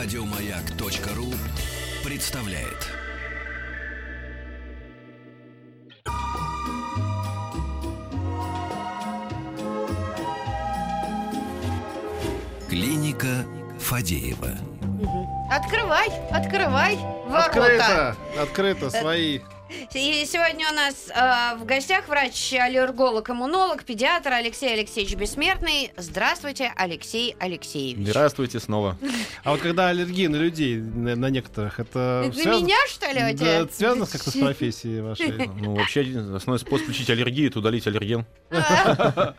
Радиомаяк.ру представляет. Клиника Фадеева. Открывай, открывай ворота. Открыто, открыто, свои. И сегодня у нас э, в гостях врач-аллерголог, иммунолог, педиатр Алексей Алексеевич Бессмертный. Здравствуйте, Алексей Алексеевич. Здравствуйте снова. А вот когда аллергия на людей, на, на некоторых, это Это связано- меня, что ли, у тебя? Да, связано как-то с профессией вашей? Ну, вообще, основной способ лечить аллергию – это удалить аллерген. А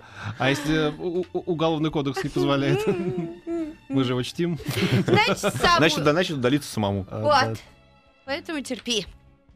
если у- уголовный кодекс не позволяет? Мы же его чтим. Значит, удалиться самому. А. Вот. Поэтому терпи.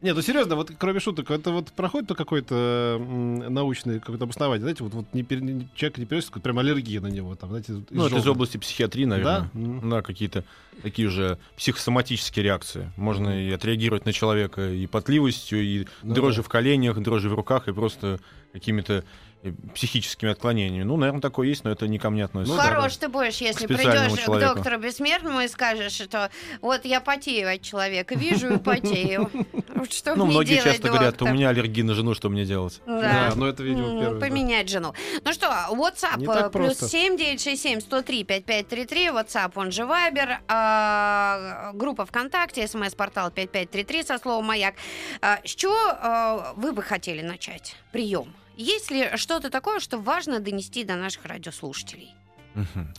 Нет, ну серьезно, вот кроме шуток, это вот проходит то какой-то научный какое-то обоснование, знаете, вот, вот не не- человек не переносит прям аллергия на него, там, знаете, вот Ну, это из области психиатрии, наверное. Да? Да, какие-то такие же психосоматические реакции. Можно и отреагировать на человека и потливостью, и Ну дрожи да. в коленях, дрожи в руках, и просто какими-то э, психическими отклонениями. Ну, наверное, такое есть, но это не ко мне относится. Ну да, Хорош ты будешь, если придешь к человеку. доктору Бессмертному и скажешь, что вот я потею от человека, вижу и потею. Что Ну, мне многие делать, часто говорят, у доктор? меня аллергия на жену, что мне делать? Да. Да, ну это, видимо, первое. да. Поменять жену. Ну что, WhatsApp э, плюс просто. 7 967 103 5533, WhatsApp, он же Viber, а, группа ВКонтакте, смс-портал 5533 со словом «Маяк». А, С чего а, вы бы хотели начать прием? Есть ли что-то такое, что важно донести до наших радиослушателей?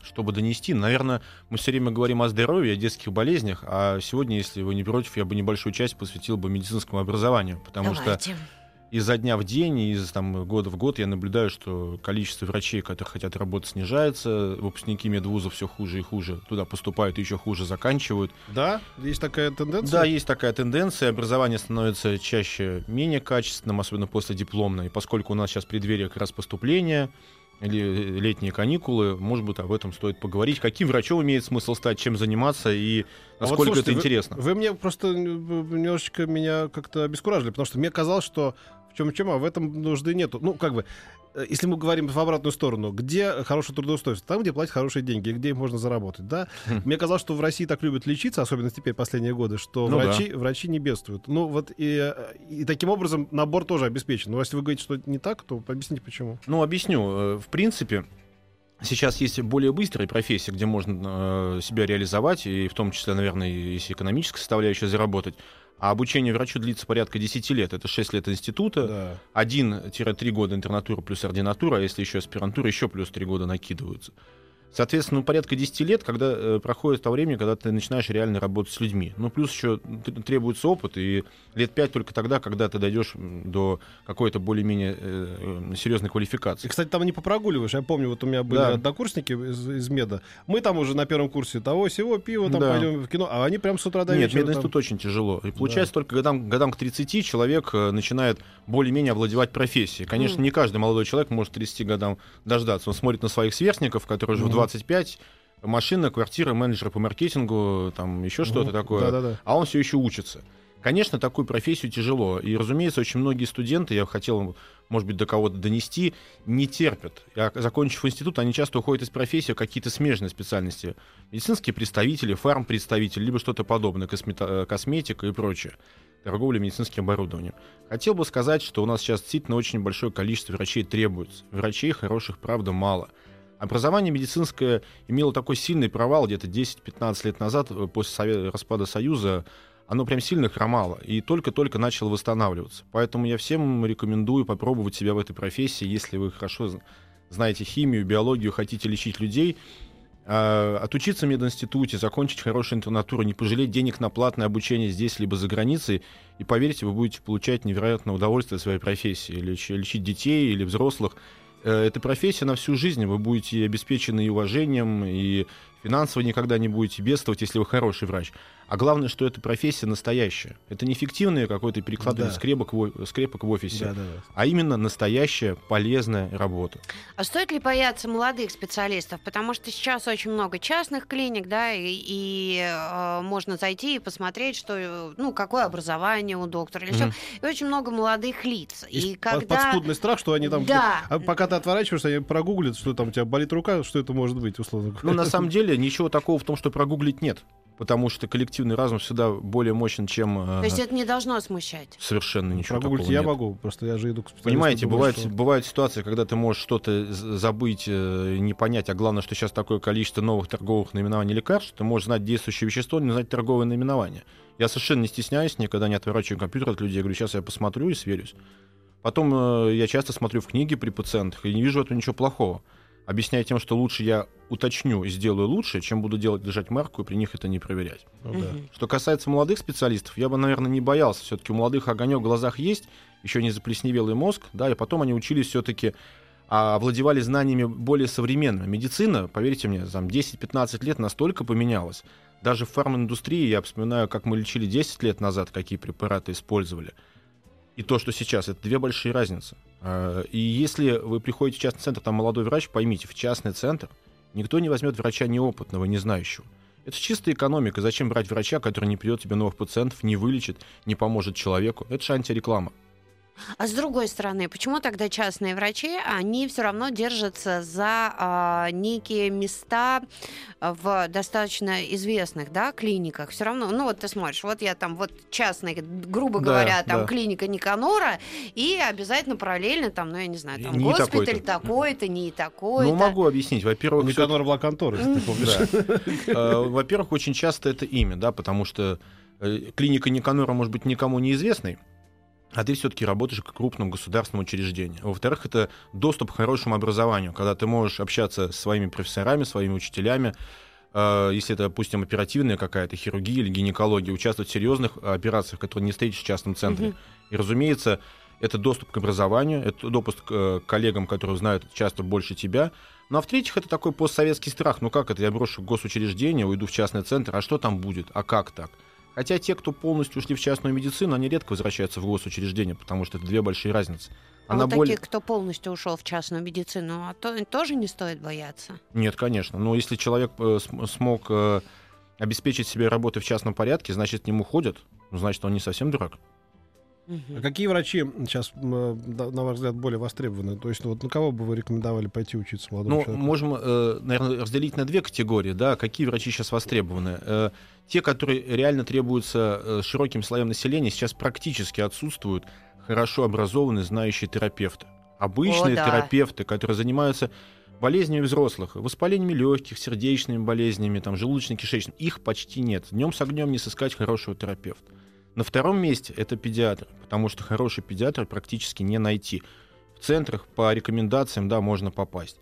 Чтобы донести, наверное, мы все время говорим о здоровье, о детских болезнях, а сегодня, если вы не против, я бы небольшую часть посвятил бы медицинскому образованию, потому что Давайте. Изо дня в день, из там, года в год я наблюдаю, что количество врачей, которые хотят работать, снижается, выпускники медвузов все хуже и хуже, туда поступают и еще хуже заканчивают. Да, есть такая тенденция. Да, есть такая тенденция, образование становится чаще менее качественным, особенно после дипломной, поскольку у нас сейчас преддверие как раз поступления, или летние каникулы, может быть, об этом стоит поговорить. Каким врачом имеет смысл стать, чем заниматься и А вот насколько слушайте, это вы- интересно? Вы мне просто немножечко меня как-то обескуражили, потому что мне казалось, что чем чем, а в этом нужды нету. Ну, как бы, э, если мы говорим в обратную сторону, где хорошее трудоустройство? Там, где платят хорошие деньги, где их можно заработать, да? Хм. Мне казалось, что в России так любят лечиться, особенно теперь последние годы, что Ну врачи, врачи не бедствуют. Ну, вот и, э, и таким образом набор тоже обеспечен. Но если вы говорите, что это не так, то объясните, почему. Ну, объясню. Э, В принципе, сейчас есть более быстрые профессии, где можно э, себя реализовать, и в том числе, наверное, если экономическая составляющая заработать. А обучение врачу длится порядка 10 лет. Это 6 лет института, Да. 1-3 года интернатура плюс ординатура, а если еще аспирантура, еще плюс 3 года накидываются. Соответственно, ну, порядка 10 лет, когда э, проходит то время, когда ты начинаешь реально работать с людьми. Ну, плюс еще требуется опыт, и лет 5 только тогда, когда ты дойдешь до какой-то более-менее э, э, серьезной И, квалификации. кстати, там не попрогуливаешь. Я помню, вот у меня были Да. однокурсники из, из меда. Мы там уже на первом курсе того всего пива, там Да. пойдем в кино, а они прям с утра до Нет, вечера. там- мединститут очень тяжело. И получается, только годам, годам к 30 человек э, начинает более-менее овладевать профессией. Конечно, Мгм. не каждый молодой человек может к 30 годам дождаться. Он смотрит на своих сверстников, которые уже в Мгм. 25, машина, квартира, менеджер по маркетингу, там еще что-то Мгм. такое. Да-да-да. а он все еще учится. Конечно, такую профессию тяжело. И, разумеется, очень многие студенты, я хотел, может быть, до кого-то донести, не терпят. И, а, закончив институт, они часто уходят из профессии в какие-то смежные специальности. Медицинские представители, фармпредставители, либо что-то подобное, космета- э, косметика и прочее. Торговля медицинским оборудованием. Хотел бы сказать, что у нас сейчас действительно очень большое количество врачей требуется. Врачей хороших, правда, мало. Образование медицинское имело такой сильный провал где-то 10-15 лет назад, э, после распада Союза, оно прям сильно хромало и только-только начало восстанавливаться. Поэтому я всем рекомендую попробовать себя в этой профессии, если вы хорошо знаете химию, биологию, хотите лечить людей. А, Отучиться в мединституте, закончить хорошую интернатуру, не пожалеть денег на платное обучение здесь либо за границей, и поверьте, вы будете получать невероятное удовольствие от своей профессии. Леч- лечить детей или взрослых. Э, Это профессия на всю жизнь, вы будете обеспечены и уважением, и финансово никогда не будете бедствовать, если вы хороший врач. А главное, что эта профессия настоящая. Это не фиктивный какой-то перекладывание Да. скрепок, в, скрепок в офисе, Да-да-да. а именно настоящая полезная работа. А стоит ли бояться молодых специалистов? Потому что сейчас очень много частных клиник, да, и, и, э, можно зайти и посмотреть, что, ну, какое образование у доктора или Мгм. всё. И очень много молодых лиц. Есть и когда... подспудный страх, что они там... Да. А пока ты отворачиваешься, они прогуглят, что там у тебя болит рука, что это может быть, условно Ну, говоря. на самом деле, ничего такого в том, что прогуглить нет. потому что коллективный разум всегда более мощен, чем... э, То есть это не должно смущать. Совершенно ничего Прогуглить такого я нет. могу, просто я же иду к специалисту. Понимаете, думаю, бывает, что- бывает ситуация, когда ты можешь что-то забыть, э, не понять, а главное, что сейчас такое количество новых торговых наименований лекарств, что ты можешь знать действующее вещество, но не знать торговое наименование. Я совершенно не стесняюсь, никогда не отворачиваю компьютер от людей. Я говорю, сейчас я посмотрю и сверюсь. Потом э, я часто смотрю в книги при пациентах и не вижу в этом ничего плохого. Объясняя тем, что лучше я уточню и сделаю лучше, чем буду делать, держать марку и при них это не проверять. Ну да. Что касается молодых специалистов, я бы, наверное, не боялся. Все-таки у молодых огонек в глазах есть, еще не заплесневелый мозг, да, и потом они учились все-таки, овладевали знаниями более современными. Медицина, поверьте мне, там 10-15 лет настолько поменялась. Даже в фарминдустрии я вспоминаю, как мы лечили 10 лет назад, какие препараты использовали. И то, что сейчас, это две большие разницы. А, И если вы приходите в частный центр, там молодой врач, поймите, в частный центр никто не возьмет врача неопытного, не знающего. Это чистая экономика. Зачем брать врача, который не придет тебе новых пациентов, не вылечит, не поможет человеку? Это же антиреклама. А с другой стороны, почему тогда частные врачи, они все равно держатся за а, некие места а, в достаточно известных да, клиниках? Все равно, ну вот ты смотришь, вот я там, вот частный, грубо Да, говоря, там да. клиника Никанора, и обязательно параллельно там, ну я не знаю, там Не госпиталь такой-то. такой-то, не такой-то. Ну, могу объяснить. Во-первых, Никанор была контора, если ты помнишь. Э, Во-первых, очень часто это имя, да, потому что э, клиника Никанора может быть никому неизвестной, а ты все-таки работаешь в крупном государственном учреждении. Во-вторых, это доступ к хорошему образованию, когда ты можешь общаться с своими профессорами, своими учителями, э, если это, допустим, оперативная какая-то хирургия или гинекология, участвовать в серьезных операциях, которые не встретишь в частном центре. Мгм. И, разумеется, это доступ к образованию, это допуск к э, коллегам, которые знают часто больше тебя. Ну а в-третьих, это такой постсоветский страх. Ну как это, я брошу госучреждение, уйду в частный центр, а что там будет, а как так? Хотя те, кто полностью ушли в частную медицину, они редко возвращаются в госучреждение, потому что это две большие разницы. А Она вот более... таких, кто полностью ушел в частную медицину, а то тоже не стоит бояться. Нет, конечно. Но если человек э, см- смог э, обеспечить себе работу в частном порядке, значит, к нему ходят, ну, значит, он не совсем дурак. Мгм. А какие врачи сейчас, э, на ваш взгляд, более востребованы? То есть, ну, вот на кого бы вы рекомендовали пойти учиться молодому Ну, человеку? можем, э, наверное, разделить на две категории, да, какие врачи сейчас востребованы. Э, те, которые реально требуются широким слоям населения, сейчас практически отсутствуют хорошо образованные, знающие терапевты. Обычные О, да. терапевты, которые занимаются болезнями взрослых, воспалениями легких, сердечными болезнями, там, желудочно-кишечными, их почти нет. Днем с огнем не сыскать хорошего терапевта. На втором месте это педиатр, потому что хороший педиатр практически не найти. В центрах по рекомендациям, да, можно попасть.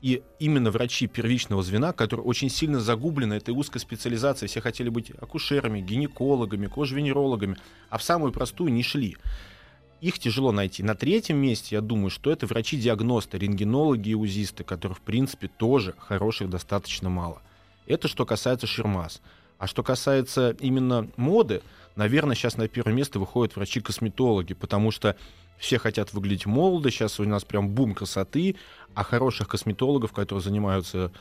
И именно врачи первичного звена, которые очень сильно загублены этой узкой специализацией, все хотели быть акушерами, гинекологами, кожвенерологами, а в самую простую не шли. Их тяжело найти. На третьем месте, я думаю, что это врачи-диагносты, рентгенологи и узисты, которых, в принципе, тоже хороших достаточно мало. Это что касается Ширмас. А что касается именно моды, наверное, сейчас на первое место выходят врачи-косметологи, потому что все хотят выглядеть молодо, сейчас у нас прям бум красоты, а хороших косметологов, которые занимаются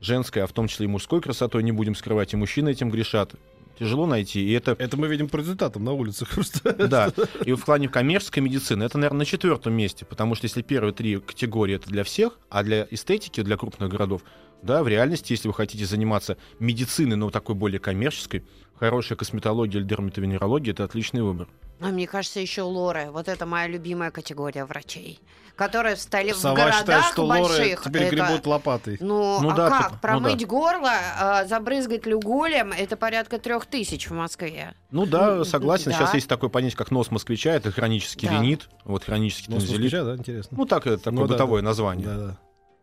женской, а в том числе и мужской красотой, не будем скрывать, и мужчины этим грешат, тяжело найти. И это Это мы видим по результатам на улицах просто. да. И в плане коммерческой медицины это, наверное, на четвертом месте, потому что если первые три категории это для всех, а для эстетики, для крупных городов, да, в реальности, если вы хотите заниматься медициной, но такой более коммерческой, хорошая косметология или дерматовенерология это отличный выбор. А мне кажется, еще лоры. Вот это моя любимая категория врачей, которые встали в Сова городах считает, что лоры больших. теперь это- гребут лопатой. Ну, Ну а да, как? тут- ну Промыть да. горло, а, забрызгать люголем, это порядка трех тысяч в Москве. Ну да, Ну, согласен. да. Сейчас есть такое понятие, как нос москвича, это хронический Да. ринит, вот хронический Нос тонзиллит. москвича, да, интересно. Ну так, это такое Ну да, бытовое да. название. Да, да.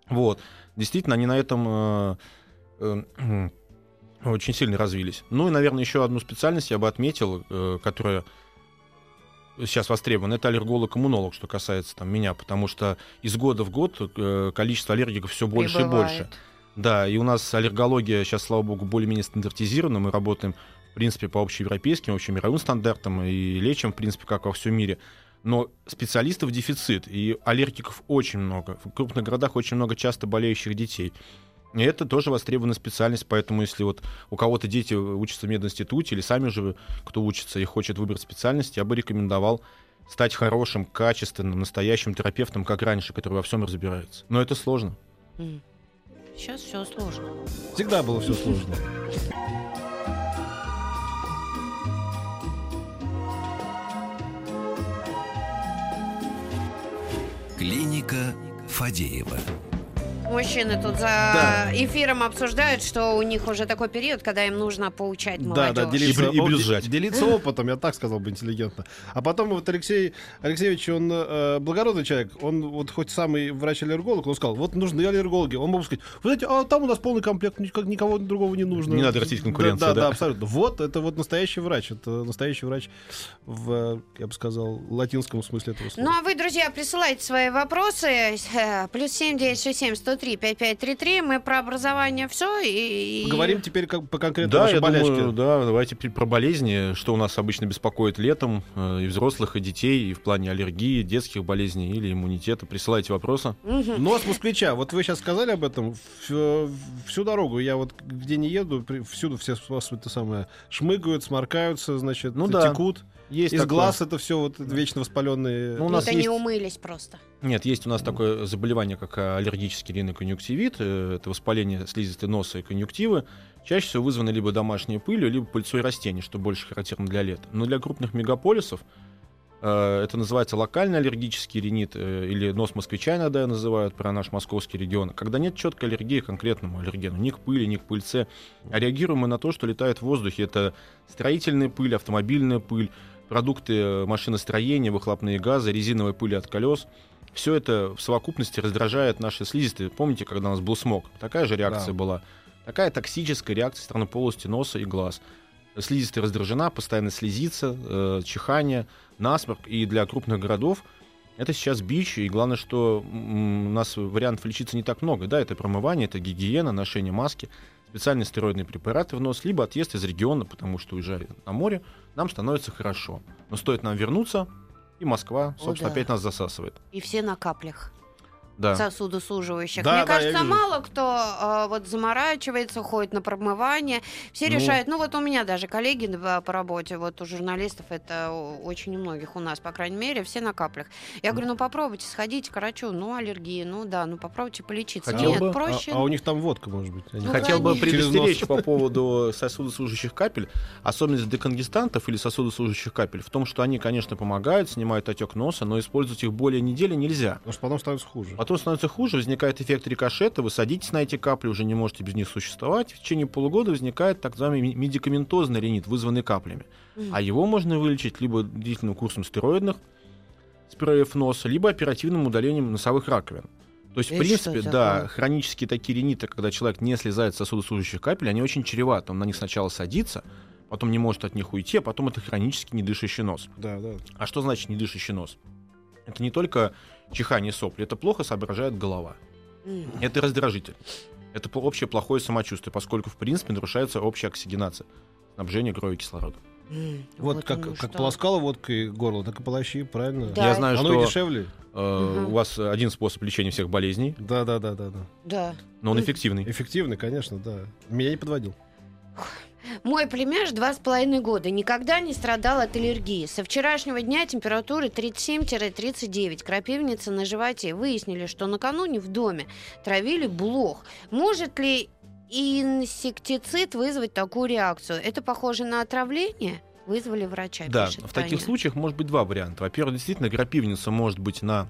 Вот. Действительно, они на этом э, э, очень сильно развились. Ну и, наверное, еще одну специальность я бы отметил, э, которая сейчас востребована, это аллерголог-иммунолог, что касается там, меня, потому что из года в год э, количество аллергиков все больше и Прибывает. больше. Да, и у нас аллергология сейчас, слава богу, более-менее стандартизирована. Мы работаем, в принципе, по общеевропейским, общемировым стандартам и лечим, в принципе, как во всем мире. Но специалистов дефицит, и аллергиков очень много. В крупных городах очень много часто болеющих детей. И это тоже востребованная специальность, поэтому если вот у кого-то дети учатся в мединституте или сами же кто учится и хочет выбрать специальность, я бы рекомендовал стать хорошим, качественным, настоящим терапевтом, как раньше, который во всем разбирается. Но это сложно. Сейчас все сложно. Всегда было все сложно. Клиника Фадеева. Мужчины тут за Да. эфиром обсуждают, что у них уже такой период, когда им нужно поучать Да, молодежь. да, делиться, И и брюзжать. делиться опытом, я так сказал бы интеллигентно. А потом вот Алексей Алексеевич, он э, благородный человек, он вот хоть самый врач-аллерголог, он сказал, вот нужны аллергологи. Он мог сказать, вы знаете, а там у нас полный комплект, никак- никого другого не нужно. Не надо растить конкуренцию, Да, да, да. абсолютно. Вот, это вот настоящий врач, это настоящий врач в, я бы сказал, латинском смысле этого слова. Ну а вы, друзья, присылайте свои вопросы. Плюс семь девять шесть семь сто три пять пять три три. Мы про образование все и... Говорим теперь как по конкретно Да, вашей я болячке. думаю, да, давайте про болезни, что у нас обычно беспокоит летом, э, и взрослых, и детей, и в плане аллергии, детских болезней или иммунитета. Присылайте вопросы. Мгм. Нос москвича. Вот вы сейчас сказали об этом. Всю, всю дорогу я вот где не еду, всюду все это самое шмыгают, сморкаются, значит, Ну да. текут. Есть Из такое. глаз это все вот вечно воспаленные. Ну, у нас Это есть- не умылись просто. Нет, есть у нас такое заболевание, как э, аллергический риноконъюнктивит. э, Это воспаление слизистой носа и конъюнктивы. Чаще всего вызвано либо домашней пылью, либо пыльцой растений, что больше характерно для лета. Но для крупных мегаполисов э, это называется локальный аллергический ринит э, или нос москвича иногда называют про наш московский регион. Когда нет четкой аллергии к конкретному аллергену, ни к пыли, ни к пыльце, а реагируем мы на то, что летает в воздухе. Это строительная пыль, автомобильная пыль, продукты э, машиностроения, выхлопные газы, резиновая пыль от колес. Все это в совокупности раздражает наши слизистые. Помните, когда у нас был смог? Такая же реакция Да. была. Такая токсическая реакция стороны полости носа и глаз. Слизистая раздражена, постоянно слезится, э, чихание, насморк. И для крупных городов это сейчас бич. И главное, что у нас вариантов лечиться не так много. Да, это промывание, это гигиена, ношение маски, специальные стероидные препараты в нос, либо отъезд из региона, потому что уезжая на море, нам становится хорошо. Но стоит нам вернуться, и Москва, О, собственно, да. опять нас засасывает. И все на каплях. Да. сосудосуживающих. Да, Мне да, кажется, мало кто э, вот заморачивается, ходит на промывание. Все Ну. решают. Ну вот у меня даже коллеги по, работе, вот у журналистов это очень у многих у нас, по крайней мере, все на каплях. Я говорю, ну попробуйте, сходите к врачу. Ну аллергия, ну да, ну попробуйте полечиться. Хотел Нет, бы, А, проще. а у них там водка, может быть. Они Ну, Хотел бы конечно. Через предостеречь по поводу сосудослужащих капель. Особенность деконгестантов или сосудослужащих капель в том, что они, конечно, помогают, снимают отек носа, но использовать их более недели нельзя. Потому что потом становится хуже. Потом становится хуже, возникает эффект рикошета, вы садитесь на эти капли, уже не можете без них существовать. В течение полугода возникает так называемый медикаментозный ринит, вызванный каплями. А его можно вылечить либо длительным курсом стероидных спреев носа, либо оперативным удалением носовых раковин. То есть, в принципе, да, хронические такие риниты, когда человек не слезает с сосудослужащих капель, они очень чреваты. Он на них сначала садится, потом не может от них уйти, а потом это хронически недышащий нос. Да, да. А что значит недышащий нос? Это не только чихание сопли, это плохо соображает голова. Это раздражитель. Это общее плохое самочувствие, поскольку, в принципе, нарушается общая оксигенация, снабжение кровью кислородом. М. Вот, как, как полоскала водкой горло, так и полощи, правильно? Да. Я знаю, Оно и что дешевле. э, Мгм. у вас один способ лечения всех болезней, Да, да, да, да, да. Да. но он Мгм. эффективный. Эффективный, конечно, да. Меня не подводил. Мой племяш два с половиной года никогда не страдал от аллергии. Со вчерашнего дня температура 37-39. Крапивница на животе. Выяснили, что накануне в доме травили блох. Может ли инсектицид вызвать такую реакцию? Это похоже на отравление? Вызвали врача, Да, пишет в таких Таня. случаях может быть два варианта. Во-первых, действительно, крапивница может быть на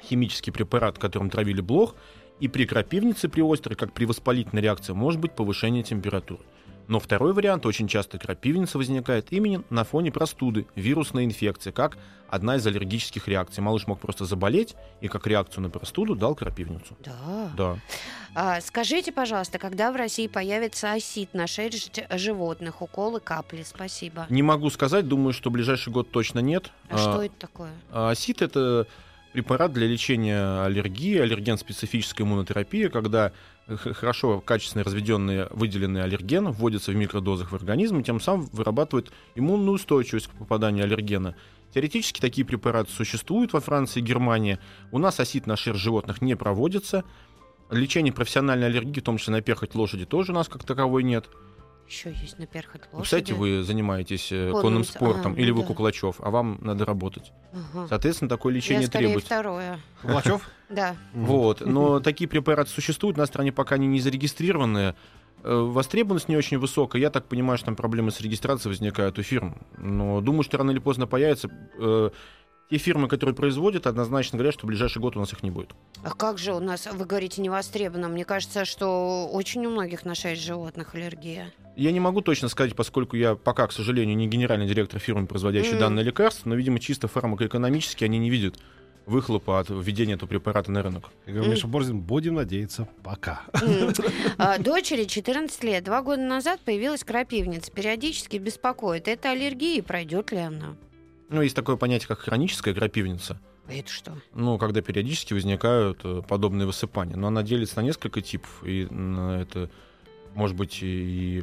химический препарат, которым травили блох, и при крапивнице, при острой, как при воспалительной реакции, может быть повышение температуры. Но второй вариант, очень часто крапивница возникает именно на фоне простуды, вирусной инфекции, как одна из аллергических реакций. Малыш мог просто заболеть, и как реакцию на простуду дал крапивницу. Да. Да. А, скажите, пожалуйста, когда в России появится осит на шерсть животных, уколы, капли? Спасибо. Не могу сказать, думаю, что в ближайший год точно нет. А что это такое? А Асид это препарат для лечения аллергии, аллерген-специфическая иммунотерапия, когда х- хорошо, качественно разведенный выделенный аллерген вводится в микродозах в организм, и тем самым вырабатывает иммунную устойчивость к попаданию аллергена. Теоретически такие препараты существуют во Франции и Германии. У нас осид на шерсть животных не проводится. Лечение профессиональной аллергии, в том числе на перхоть лошади, тоже у нас как таковой нет. Еще есть на перхоть Ну, лошади. Кстати, вы занимаетесь э, Конным конным с- спортом, а, или ну вы да. Куклачев, а вам надо работать. Ага. Соответственно, такое лечение Я скорее требуется. второе. Кулачев? Да. Вот. Но такие препараты существуют, на стране пока они не зарегистрированы. Э, Востребованность не очень высокая. Я так понимаю, что там проблемы с регистрацией возникают у фирм. Но думаю, что рано или поздно появится. Те фирмы, которые производят, однозначно говорят, что в ближайший год у нас их не будет. А как же у нас, вы говорите, не востребовано? Мне кажется, что очень у многих на шерсть животных аллергия. Я не могу точно сказать, поскольку я пока, к сожалению, не генеральный директор фирмы, производящей Мгм. данное лекарство, но, видимо, чисто фармакоэкономически они не видят выхлопа от введения этого препарата на рынок. Я говорю, Миша Борзин, будем надеяться, пока. М. А, Дочери 14 лет. Два года назад появилась крапивница. Периодически беспокоит. Это аллергия и пройдет ли она? Ну, есть такое понятие, как хроническая крапивница. Это что? Ну, когда периодически возникают э, подобные высыпания. Но она делится на несколько типов. И это может быть и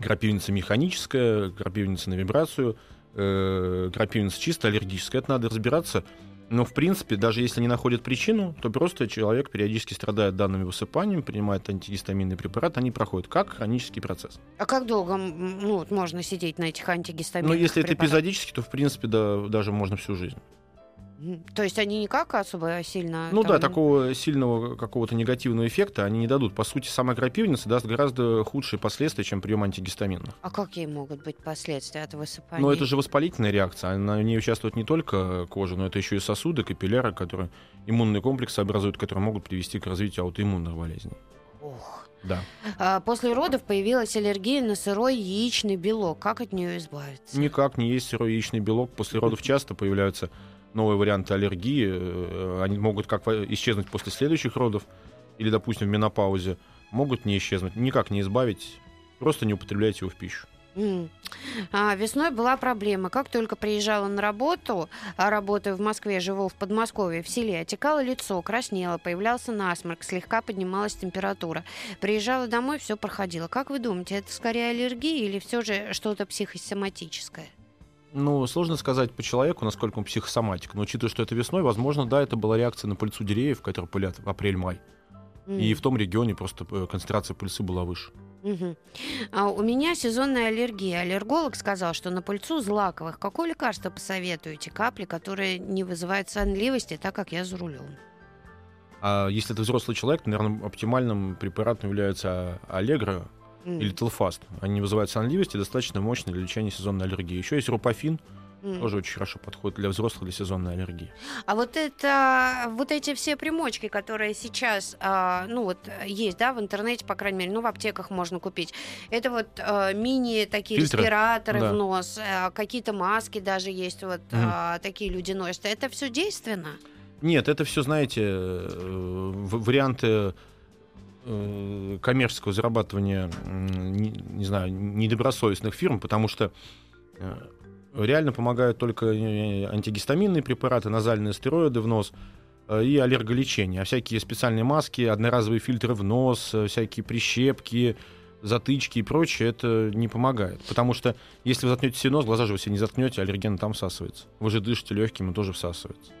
крапивница механическая, крапивница на вибрацию, э, крапивница чисто аллергическая. Это надо разбираться. Но, в принципе, даже если не находят причину, то просто человек периодически страдает данными высыпаниями, принимает антигистаминный препарат, они проходят как хронический процесс. А как долго ну, вот можно сидеть на этих антигистаминных Но если это препаратах? эпизодически, то, в принципе, да, даже можно всю жизнь. То есть они никак особо сильно... Ну там- да, такого сильного какого-то негативного эффекта они не дадут. По сути, сама крапивница даст гораздо худшие последствия, чем прием антигистаминных. А какие могут быть последствия от высыпания? Но это же воспалительная реакция. На ней участвует не только кожа, но это еще и сосуды, капилляры, которые иммунные комплексы образуют, которые могут привести к развитию аутоиммунных болезней. Ох. Да. А, После родов появилась аллергия на сырой яичный белок. Как от нее избавиться? Никак не есть сырой яичный белок. После родов часто появляются новые варианты аллергии. Э, Они могут как исчезнуть после следующих родов или, допустим, в менопаузе. Могут не исчезнуть. Никак не избавить. Просто не употребляйте его в пищу. А, весной была проблема. Как только приезжала на работу, а работаю в Москве, живу в Подмосковье, в селе, отекало лицо, краснело, появлялся насморк, слегка поднималась температура. Приезжала домой, все проходило. Как вы думаете, это скорее аллергия или все же что-то психосоматическое? Ну, сложно сказать по человеку, насколько он психосоматик. Но учитывая, что это весной, возможно, да, это была реакция на пыльцу деревьев, которые пылят в апрель-май. М. И в том регионе просто э, концентрация пыльцы была выше. Мгм. А у меня сезонная аллергия. Аллерголог сказал, что на пыльцу злаковых. Какое лекарство посоветуете? Капли, которые не вызывают сонливости, так как я за рулем. А если это взрослый человек, то, наверное, оптимальным препаратом является аллегро М. или телфаст. Они вызывают сонливость и достаточно мощные для лечения сезонной аллергии. Еще есть рупофин, М. тоже очень хорошо подходит для взрослых для сезонной аллергии. А вот это, вот эти все примочки, которые сейчас, а, ну вот есть, да, в интернете, по крайней мере, ну в аптеках можно купить. Это вот а, мини такие Фильтры? респираторы Да. в нос, а, какие-то маски даже есть, вот Мгм. а, такие люди носят. Это все действенно? Нет, это все, знаете, э, варианты э, коммерческого зарабатывания, не, не знаю, недобросовестных фирм, потому что э, реально помогают только э, антигистаминные препараты, назальные стероиды в нос и аллерголечение. А всякие специальные маски, одноразовые фильтры в нос, всякие прищепки, затычки и прочее, это не помогает. Потому что если вы заткнете себе нос, глаза же вы себе не заткнете, аллерген там всасывается. Вы же дышите легким, он тоже всасывается.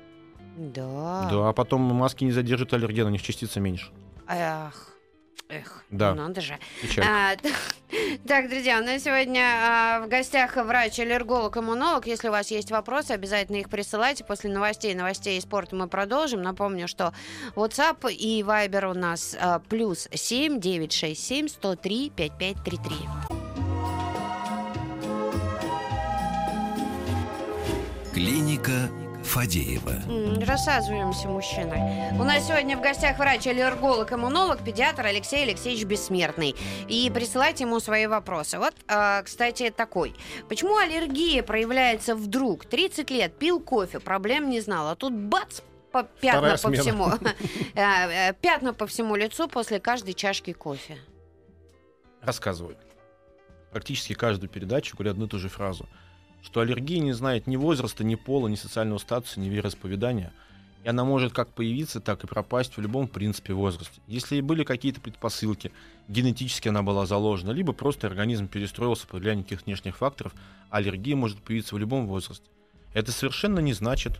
Да. Да, а потом маски не задержат аллерген, у них частица меньше. Эх, эх, Да. ну надо же. А, так, друзья, у нас сегодня а, в гостях врач-аллерголог, иммунолог. Если у вас есть вопросы, обязательно их присылайте. После новостей, новостей и спорта мы продолжим. Напомню, что WhatsApp и Viber у нас а, плюс 7 967 103 5533. Клиника Фадеева. М, Рассаживаемся, мужчины. У нас сегодня в гостях врач-аллерголог, иммунолог, педиатр Алексей Алексеевич Бессмертный. И присылайте ему свои вопросы. Вот, а, кстати, такой. Почему аллергия проявляется вдруг? 30 лет, пил кофе, проблем не знал. А тут бац, по- пятна Вторая по смена. всему. А, э, Пятна по всему лицу после каждой чашки кофе. Рассказываю. Практически каждую передачу говорю одну и ту же фразу. Что аллергия не знает ни возраста, ни пола, ни социального статуса, ни вероисповедания. И она может как появиться, так и пропасть в любом, в принципе, возрасте. Если и были какие-то предпосылки, генетически она была заложена, либо просто организм перестроился под влиянием каких-то внешних факторов, аллергия может появиться в любом возрасте. Это совершенно не значит,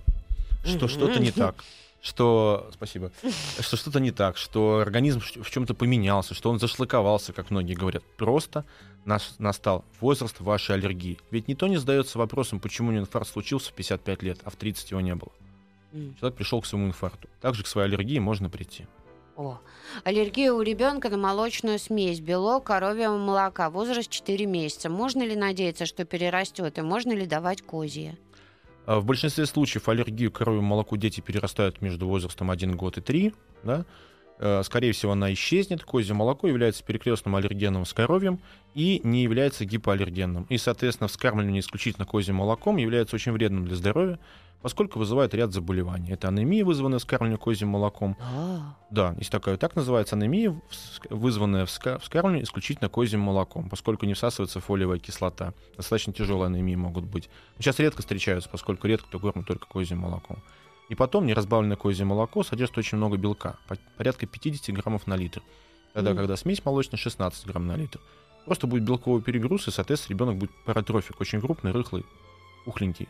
что что-то не так. Что, спасибо, что что-то не так, что организм в чем-то поменялся, что он зашлаковался, как многие говорят. Просто наш, настал возраст вашей аллергии. Ведь никто не задается вопросом, почему у него инфаркт случился в 55 лет, а в 30 его не было. М. Человек пришел к своему инфаркту. Также к своей аллергии можно прийти. О. Аллергия у ребенка на молочную смесь, белок коровьего молока, возраст 4 месяца. Можно ли надеяться, что перерастет, и можно ли давать козье? А В большинстве случаев аллергию к коровьему молоку дети перерастают между возрастом 1 год и 3. Да? Э, Скорее всего, она исчезнет. Козье молоко является перекрестным аллергеном с коровьем и не является гипоаллергенным. И, соответственно, вскармливание исключительно козьим молоком является очень вредным для здоровья, поскольку вызывает ряд заболеваний. Это анемия, вызванная вскармливанием козьим молоком. А, Да, есть такая, так называется анемия, вызванная вска- вскармливанием исключительно козьим молоком, поскольку не всасывается фолиевая кислота. Достаточно тяжелые анемии могут быть. Сейчас редко встречаются, поскольку редко кто кормит только козьим молоком. И потом неразбавленное козье молоко содержит очень много белка, по- порядка 50 граммов на литр. Тогда, Мгм. когда смесь молочная 16 грамм на литр. Просто будет белковый перегруз, и, соответственно, ребенок будет паратрофик, очень крупный, рыхлый, пухленький.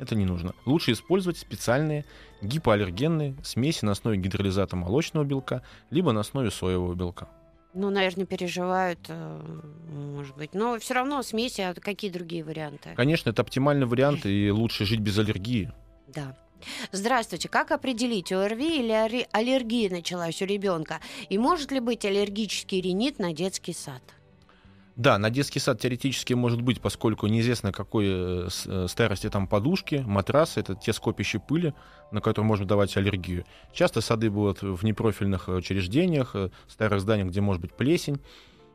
Это не нужно. Лучше использовать специальные гипоаллергенные смеси на основе гидролизата молочного белка, либо на основе соевого белка. Ну, наверное, переживают, э, может быть. Но все равно смеси, а какие другие варианты? Конечно, это оптимальный вариант, и лучше жить без аллергии. Да. Здравствуйте. Как определить, ОРВИ или аллергия началась у ребенка? И может ли быть аллергический ринит на детский сад? Да, на детский сад теоретически может быть, поскольку неизвестно какой э, э, старости там подушки, матрасы, это те скопища пыли, на которые можно давать аллергию. Часто сады будут в непрофильных учреждениях, э, старых зданиях, где может быть плесень.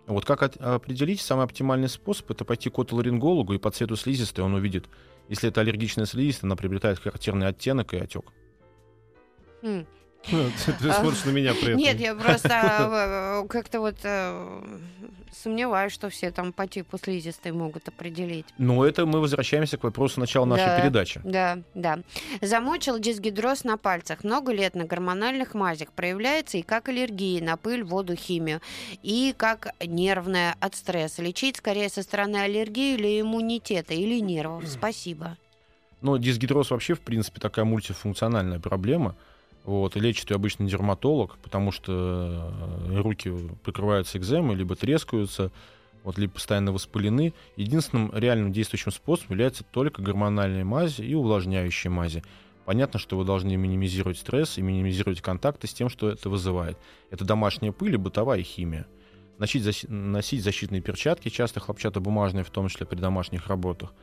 Вот как от- определить самый оптимальный способ, это пойти к отоларингологу, и по цвету слизистой он увидит, если это аллергичная слизистая, она приобретает характерный оттенок и отек. Хм. Ты смотришь на меня при этом. Нет, я просто э, как-то вот э, сомневаюсь, что все там по типу слизистой могут определить. Но это мы возвращаемся к вопросу начала нашей Да. передачи. Да, да. Замочил дисгидроз на пальцах. Много лет на гормональных мазях проявляется и как аллергия на пыль, воду, химию. И как нервная от стресса. Лечить скорее со стороны аллергии или иммунитета, или нервов. Спасибо. Но дисгидроз вообще, в принципе, такая мультифункциональная проблема. Вот, и лечит ее обычно дерматолог, потому что э, руки покрываются экземой, либо трескаются, вот, либо постоянно воспалены. Единственным реальным действующим способом является только гормональные мази и увлажняющие мази. Понятно, что вы должны минимизировать стресс и минимизировать контакты с тем, что это вызывает. Это домашняя пыль и бытовая химия. Носить, защи- носить защитные перчатки, часто хлопчатобумажные, в том числе при домашних работах.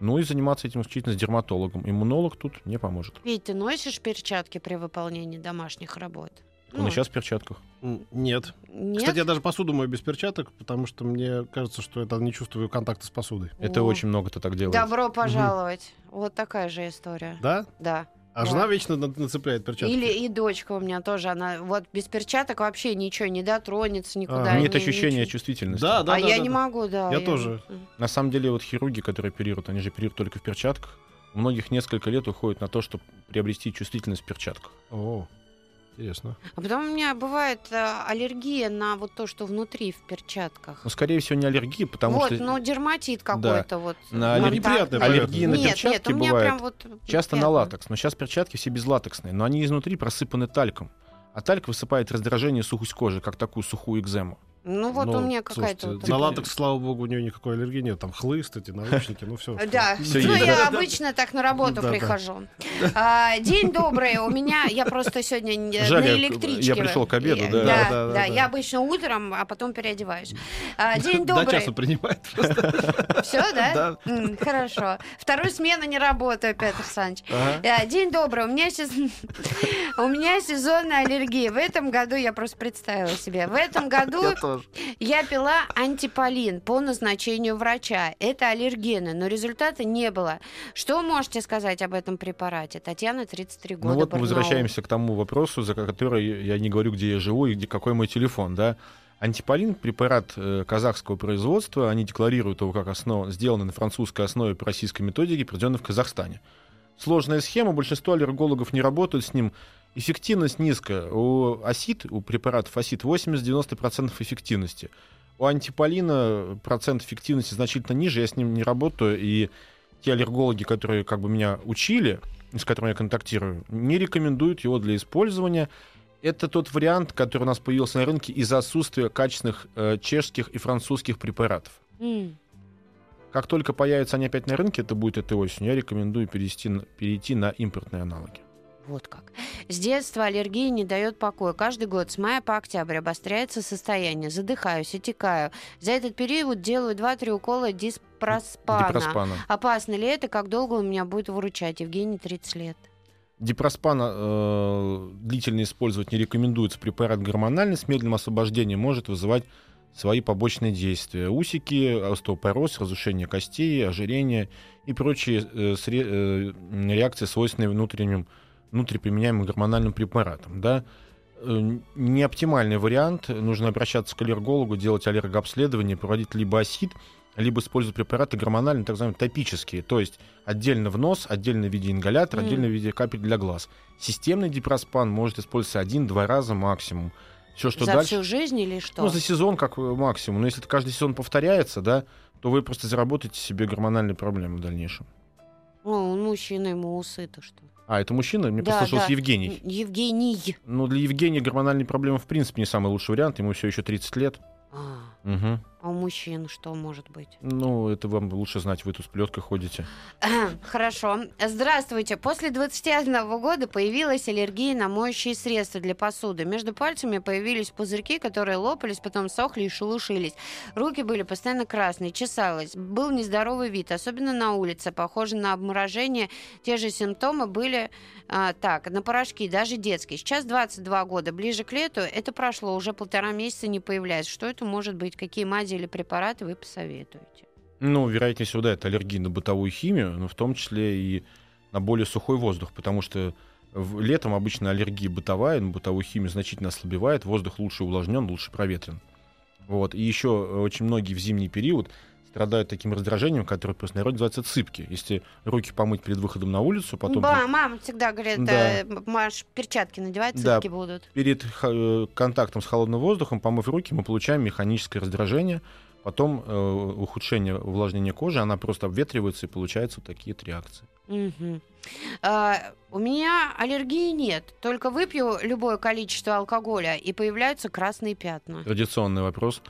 Ну и заниматься этим исключительно с дерматологом. Иммунолог тут не поможет. Ведь ты носишь перчатки при выполнении домашних работ? Ну, Он и сейчас в перчатках. Нет. Нет? Кстати, я даже посуду мою без перчаток, потому что мне кажется, что это не чувствую контакта с посудой. Это О, очень много кто так делает. Добро пожаловать. Вот такая же история. Да? Да. А Да. жена вечно на- нацепляет перчатки. Или и дочка у меня тоже, она вот без перчаток вообще ничего не дотронется никуда. А, Нет не- ощущения ничего. чувствительности. Да, да, а да. я да, не да. могу, да. Я тоже. На самом деле, вот хирурги, которые оперируют, они же оперируют только в перчатках. У многих несколько лет уходит на то, чтобы приобрести чувствительность в перчатках. О, интересно. А потом у меня бывает э, аллергия на вот то, что внутри в перчатках. Но, скорее всего, не аллергия, потому вот, что ну дерматит какой-то вот. На контакт. аллерги- Неприятная аллергии на Нет, нет, перчатки у меня бывает прям вот часто на пятна. латекс. Но сейчас перчатки все безлатексные, но они изнутри просыпаны тальком. А тальк высыпает раздражение сухость кожи, как такую сухую экзему. Ну вот Ну, у меня какая-то... вот на латекс, слава богу, у нее никакой аллергии нет. Там хлыст, эти наушники, ну все. Да, ну я обычно так на работу прихожу. А, день добрый, у меня, я просто сегодня на я- электричке. я пришел к обеду, да. Да, Да, я обычно утром, а потом переодеваюсь. А, День До добрый. часу принимает просто. Все, да? Хорошо. Вторую смену не работаю, Петр Александрович. Ага. Э, День добрый. У меня, сез- у меня сезонная аллергия. В этом году, я просто представила себе, в этом году тоже. я пила антиполин по назначению врача. Это аллергены, но результата не было. Что можете сказать об этом препарате? Татьяна, 33 года, Ну вот мы Барнаул. возвращаемся к тому вопросу, за который я не говорю, где я живу и где, какой мой телефон, да. Антиполин — препарат э, казахского производства. Они декларируют его как основ... сделанный на французской основе по российской методике, произведенный в Казахстане. Сложная схема, большинство аллергологов не работают с ним. Эффективность низкая. У осид, у препаратов осид 80-90% эффективности. У антиполина процент эффективности значительно ниже, я с ним не работаю, и те аллергологи, которые как бы меня учили, с которыми я контактирую, не рекомендуют его для использования. Это тот вариант, который у нас появился на рынке из-за отсутствия качественных э, чешских и французских препаратов. М. Как только появятся они опять на рынке, это будет этой осенью, я рекомендую перейти, перейти на импортные аналоги. Вот как. С детства аллергия не дает покоя. Каждый год с мая по октябрь обостряется состояние. Задыхаюсь, отекаю. За этот период делаю 2-3 укола дипроспана. Дипроспана. Опасно ли это? Как долго у меня будет выручать? Евгений, 30 лет. Дипроспана э, длительно использовать не рекомендуется. Препарат гормональный с медленным освобождением может вызывать свои побочные действия. Усики, остеопороз, разрушение костей, ожирение и прочие э, сре- э, реакции, свойственные внутренним, внутриприменяемым гормональным препаратам. Да? Э, Неоптимальный вариант. Нужно обращаться к аллергологу, делать аллергообследование, проводить либо АСИД, либо использовать препараты гормональные, так называемые топические, то есть отдельно в нос, отдельно в виде ингалятора, Мгм. отдельно в виде капель для глаз. Системный дипроспан может использоваться один-два раза максимум. Все, что За дальше... всю жизнь или что? Ну, за сезон как э, максимум. Но если это каждый сезон повторяется, да, то вы просто заработаете себе гормональные проблемы в дальнейшем. О, он мужчина, ему усы-то что? А, это мужчина? Мне Да, послышался да. Евгений. Евгений. Ну, для Евгения гормональные проблемы в принципе не самый лучший вариант. Ему все еще 30 лет. А, Мгм. а у мужчин что может быть? Ну, это вам лучше знать, вы тут с плеткой ходите. Хорошо. Здравствуйте. После 21 года появилась аллергия на моющие средства для посуды. Между пальцами появились пузырьки, которые лопались, потом сохли и шелушились. Руки были постоянно красные, чесалось. Был нездоровый вид, особенно на улице, похоже на обморожение. Те же симптомы были а, так, на порошки, даже детские. Сейчас 22 года, ближе к лету, это прошло, уже полтора месяца не появляется. Что это может быть? Какие мази или препараты вы посоветуете? Ну, вероятнее всего, да, это аллергия на бытовую химию, но в том числе и на более сухой воздух, потому что летом обычно аллергия бытовая, на бытовую химию значительно ослабевает, воздух лучше увлажнен, лучше проветрен. Вот. И еще очень многие в зимний период страдают таким раздражением, которое просто народе называется цыпки. Если руки помыть перед выходом на улицу, потом Ба, мама всегда говорит, Да. э, Маш, перчатки надевать, Да. цыпки будут. перед э, контактом с холодным воздухом, помыв руки, мы получаем механическое раздражение, потом э, ухудшение увлажнения кожи, она просто обветривается и получаются вот такие вот реакции. Мгм. А, у меня аллергии нет, только выпью любое количество алкоголя, и появляются красные пятна. Традиционный вопрос.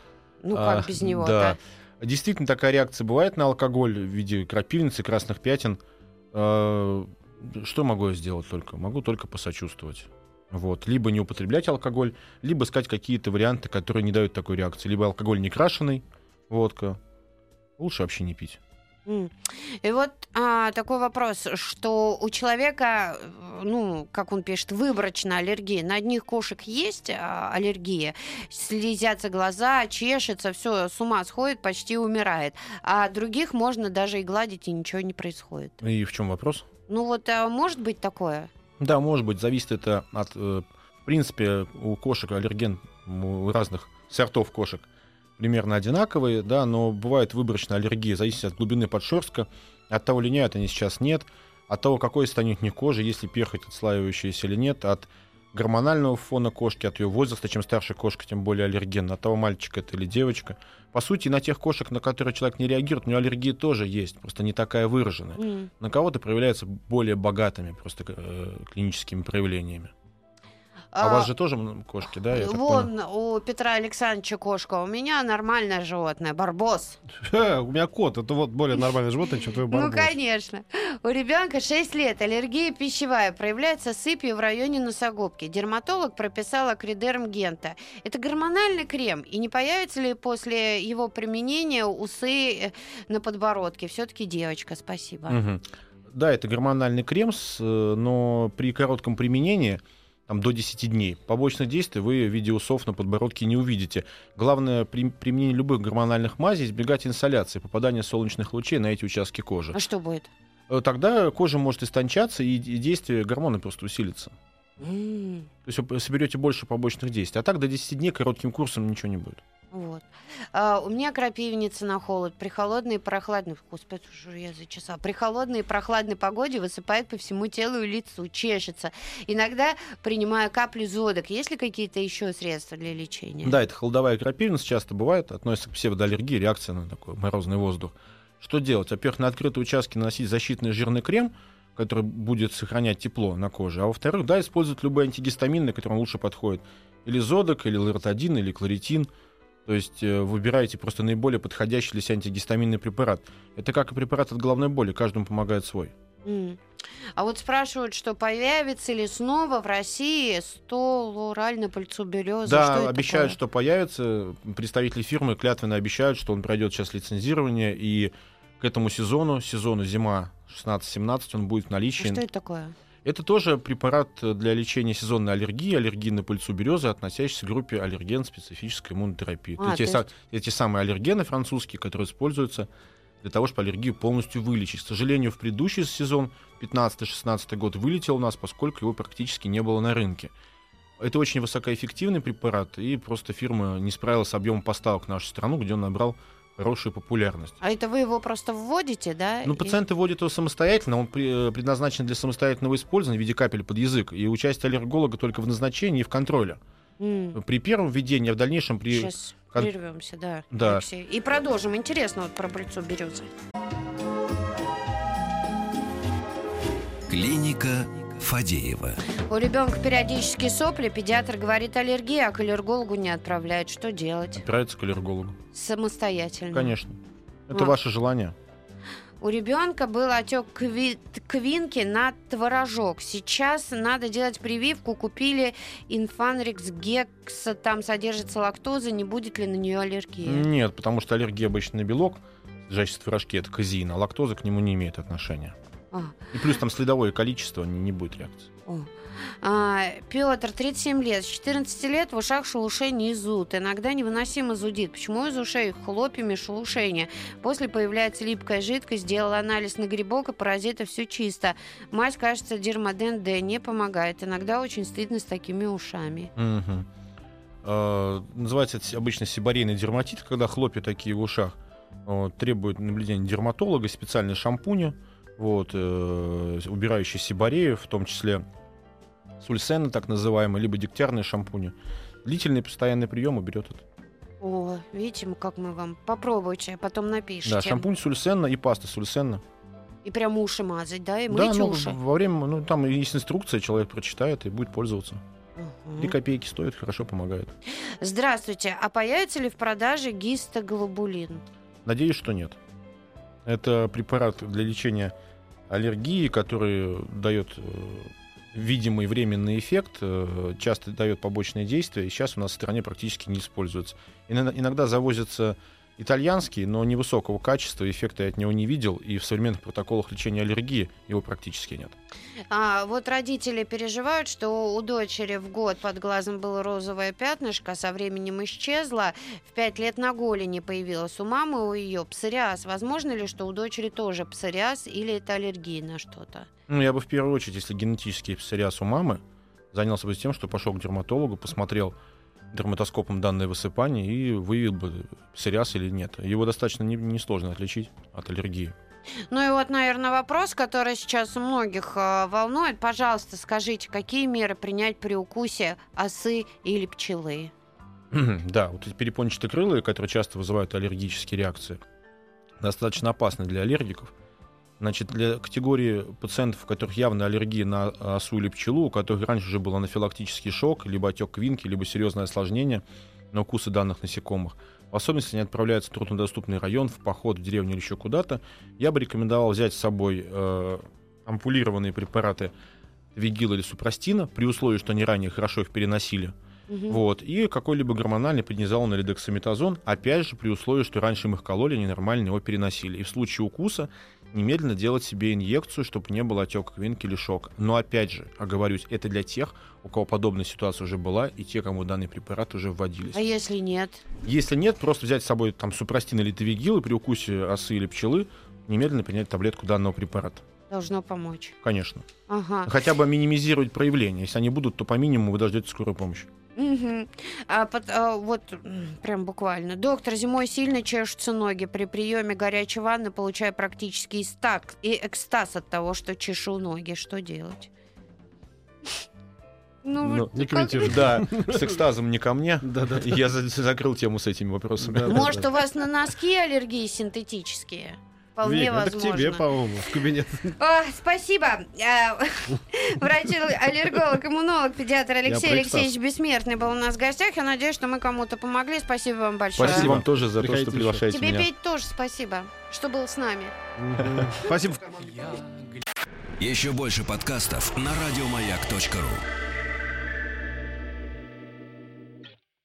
Ну, А, как без него Да. Действительно, такая реакция бывает на алкоголь в виде крапивницы, красных пятен. А, Что могу я сделать только? Могу только посочувствовать. Вот. Либо не употреблять алкоголь, либо искать какие-то варианты, которые не дают такой реакции. Либо алкоголь не крашеный, водка. Лучше вообще не пить. И вот а, такой вопрос, что у человека, ну, как он пишет, выборочная аллергия. На одних кошек есть а, аллергия, слезятся глаза, чешется, все, с ума сходит, почти умирает. А других можно даже и гладить, и ничего не происходит. И в чем вопрос? Ну вот, а может быть такое? Да, может быть, зависит это от... э, В принципе, у кошек аллерген у разных сортов кошек примерно одинаковые, да, но бывает выборочная аллергия, зависит от глубины подшерстка, от того, линяют они сейчас, нет, от того, какой станет у них кожа, если перхоть отслаивающаяся или нет, от гормонального фона кошки, от ее возраста, чем старше кошка, тем более аллерген, от того, мальчик это или девочка. По сути, на тех кошек, на которые человек не реагирует, у него аллергия тоже есть, просто не такая выраженная. М. На кого-то проявляется более богатыми просто э, клиническими проявлениями. А, у вас же тоже кошки, да? я так понял? Вон у Петра Александровича кошка, у меня нормальное животное, барбос. У меня кот, это вот более нормальное животное, чем твой Ну, барбос. конечно. У ребенка 6 лет, аллергия пищевая, проявляется сыпью в районе носогубки. Дерматолог прописал акридерм гента. Это гормональный крем, и не появится ли после его применения усы э, на подбородке? Все-таки девочка, спасибо. Да, это гормональный крем, э, но при коротком применении, там, до 10 дней, побочных действий вы в виде усов на подбородке не увидите. Главное при применении любых гормональных мазей избегать инсоляции, попадания солнечных лучей на эти участки кожи. А что будет? Э, Тогда кожа может истончаться, и, и действие гормона просто усилится. М, То есть вы соберете больше побочных действий. А так до 10 дней коротким курсом ничего не будет. Вот. А, у меня крапивница на холод. При холодной и прохладной... Господи, что я зачесала. При холодной и прохладной погоде высыпает по всему телу и лицу, чешется. Иногда принимаю капли зодок. Есть ли какие-то еще средства для лечения? Да, это холодовая крапивница часто бывает, относится к псевдоаллергии, реакция на такой морозный воздух. Что делать? Во-первых, на открытые участки наносить защитный жирный крем, который будет сохранять тепло на коже. А во-вторых, да, использовать любые антигистамины, которым лучше подходит. Или зодок, или лоротадин, или кларитин. То есть э, выбираете просто наиболее подходящий для себя антигистаминный препарат. Это как и препарат от головной боли, каждому помогает свой. М. А вот спрашивают, что появится ли снова в России столуральный пыльцу-береза? Да, что обещают, такое? что появится. Представители фирмы клятвенно обещают, что он пройдет сейчас лицензирование, и к этому сезону, сезону зима 16-17, он будет в А наличии. что это такое? Это тоже препарат для лечения сезонной аллергии, аллергии на пыльцу березы, относящийся к группе аллерген специфической иммунотерапии. А, те, то са- эти самые аллергены французские, которые используются для того, чтобы аллергию полностью вылечить. К сожалению, в предыдущий сезон, 15-16 год, вылетел у нас, поскольку его практически не было на рынке. Это очень высокоэффективный препарат, и просто фирма не справилась с объемом поставок в нашу страну, где он набрал хорошую популярность. А это вы его просто вводите, да? Ну, И- пациенты вводят его самостоятельно, он э, предназначен для самостоятельного использования в виде капель под язык, и участие аллерголога только в назначении и в контроле. М, При первом введении, а в дальнейшем при... Сейчас кон- прервемся, да. Да. Алексей. И продолжим. Интересно вот про пыльцу березы. Клиника Фадеева. У ребенка периодически сопли, педиатр говорит аллергия, а к аллергологу не отправляет. Что делать? Опирается к аллергологу. Самостоятельно. Конечно. Это А. ваше желание. У ребенка был отек кви- квинки на творожок. Сейчас надо делать прививку. Купили инфанрикс гекса. Там содержится лактоза. Не будет ли на нее аллергия? Нет, потому что аллергия обычно на белок, содержащийся в творожке, это казеин, а лактоза к нему не имеет отношения. А. И плюс там следовое количество, не, не будет реакции. О. А, Петр, 37 лет. С 14 лет в ушах шелушение и зуд. Иногда невыносимо зудит. Почему из ушей хлопьями шелушение? После появляется липкая жидкость. Сделал анализ на грибок и паразита. Все чисто. Мать, кажется, дермоден Д не помогает. Иногда очень стыдно с такими ушами. Мгм. Э, Называется это обычно сибарейный дерматит, когда хлопья такие в ушах. Вот, требует наблюдения дерматолога, специальные шампуни, вот, э, убирающие сибарею, в том числе сульсены, так называемые, либо дегтярные шампуни. Длительный постоянный прием уберет это. О, видите, мы- как мы вам попробуйте, потом напишите. Да, шампунь сульсенна и паста сульсенна. И прям уши мазать, да? И Да, мыть ну, уши. во время, ну, там есть инструкция, человек прочитает и будет пользоваться. Три копейки стоит, хорошо помогает. Здравствуйте. А появится ли в продаже гистоглобулин? Надеюсь, что нет. Это препарат для лечения аллергии, который дает э, видимый временный эффект, э, часто дает побочные действия, и сейчас у нас в стране практически не используется. Иногда, иногда завозятся итальянский, но невысокого качества, эффекта я от него не видел, и в современных протоколах лечения аллергии его практически нет. А, вот родители переживают, что у дочери в год под глазом было розовое пятнышко, со временем исчезло, в пять лет на голени появилось. У мамы у ее псориаз. Возможно ли, что у дочери тоже псориаз или это аллергия на что-то? Ну, я бы в первую очередь, если генетический псориаз у мамы, занялся бы тем, что пошел к дерматологу, посмотрел дерматоскопом данное высыпание и выявил бы псориаз или нет. Его достаточно не- несложно отличить от аллергии. Ну и вот, наверное, вопрос, который сейчас у многих э, волнует. Пожалуйста, скажите, какие меры принять при укусе осы или пчелы? да, вот эти перепончатокрылые, которые часто вызывают аллергические реакции, достаточно опасны для аллергиков. Значит, для категории пациентов, у которых явная аллергия на осу или пчелу, у которых раньше уже был анафилактический шок, либо отек квинки, либо серьезное осложнение на укусы данных насекомых, в особенности они отправляются в труднодоступный район, в поход, в деревню или еще куда-то, я бы рекомендовал взять с собой э, ампулированные препараты вигила или супрастина, при условии, что они ранее хорошо их переносили, вот, и какой-либо гормональный преднизолон или дексаметазон, опять же, при условии, что раньше им их кололи, они нормально его переносили. И в случае укуса немедленно делать себе инъекцию, чтобы не было отека квинки или шока. Но опять же, оговорюсь, это для тех, у кого подобная ситуация уже была, и те, кому данный препарат уже вводились. А если нет? Если нет, просто взять с собой там супрастин или тавигил, и при укусе осы или пчелы немедленно принять таблетку данного препарата. Должно помочь. Конечно. Ага. Хотя бы минимизировать проявления. Если они будут, то по минимуму вы дождетесь скорой помощи. Мгм. А, пот- а, вот прям буквально. Доктор, зимой сильно чешутся ноги. При приеме горячей ванны получаю практически истак, и экстаз от того, что чешу ноги. Что делать? Ну, Ну, вот не как- комментируй. Да, с экстазом не ко мне. Да-да. Я за- закрыл тему с этими вопросами. Да. Может, у вас на носки аллергии синтетические? Вполне Вик, это к возможно. тебе, по-моему, в кабинет. А, спасибо. А, Врач-аллерголог, иммунолог, педиатр Алексей. Алексеевич Бессмертный был у нас в гостях. Я надеюсь, что мы кому-то помогли. Спасибо вам большое. Спасибо вам тоже за то, что приглашаете Тебе, меня. Петь, тоже спасибо, что был с нами. Спасибо. Еще больше подкастов на радиомаяк.ру.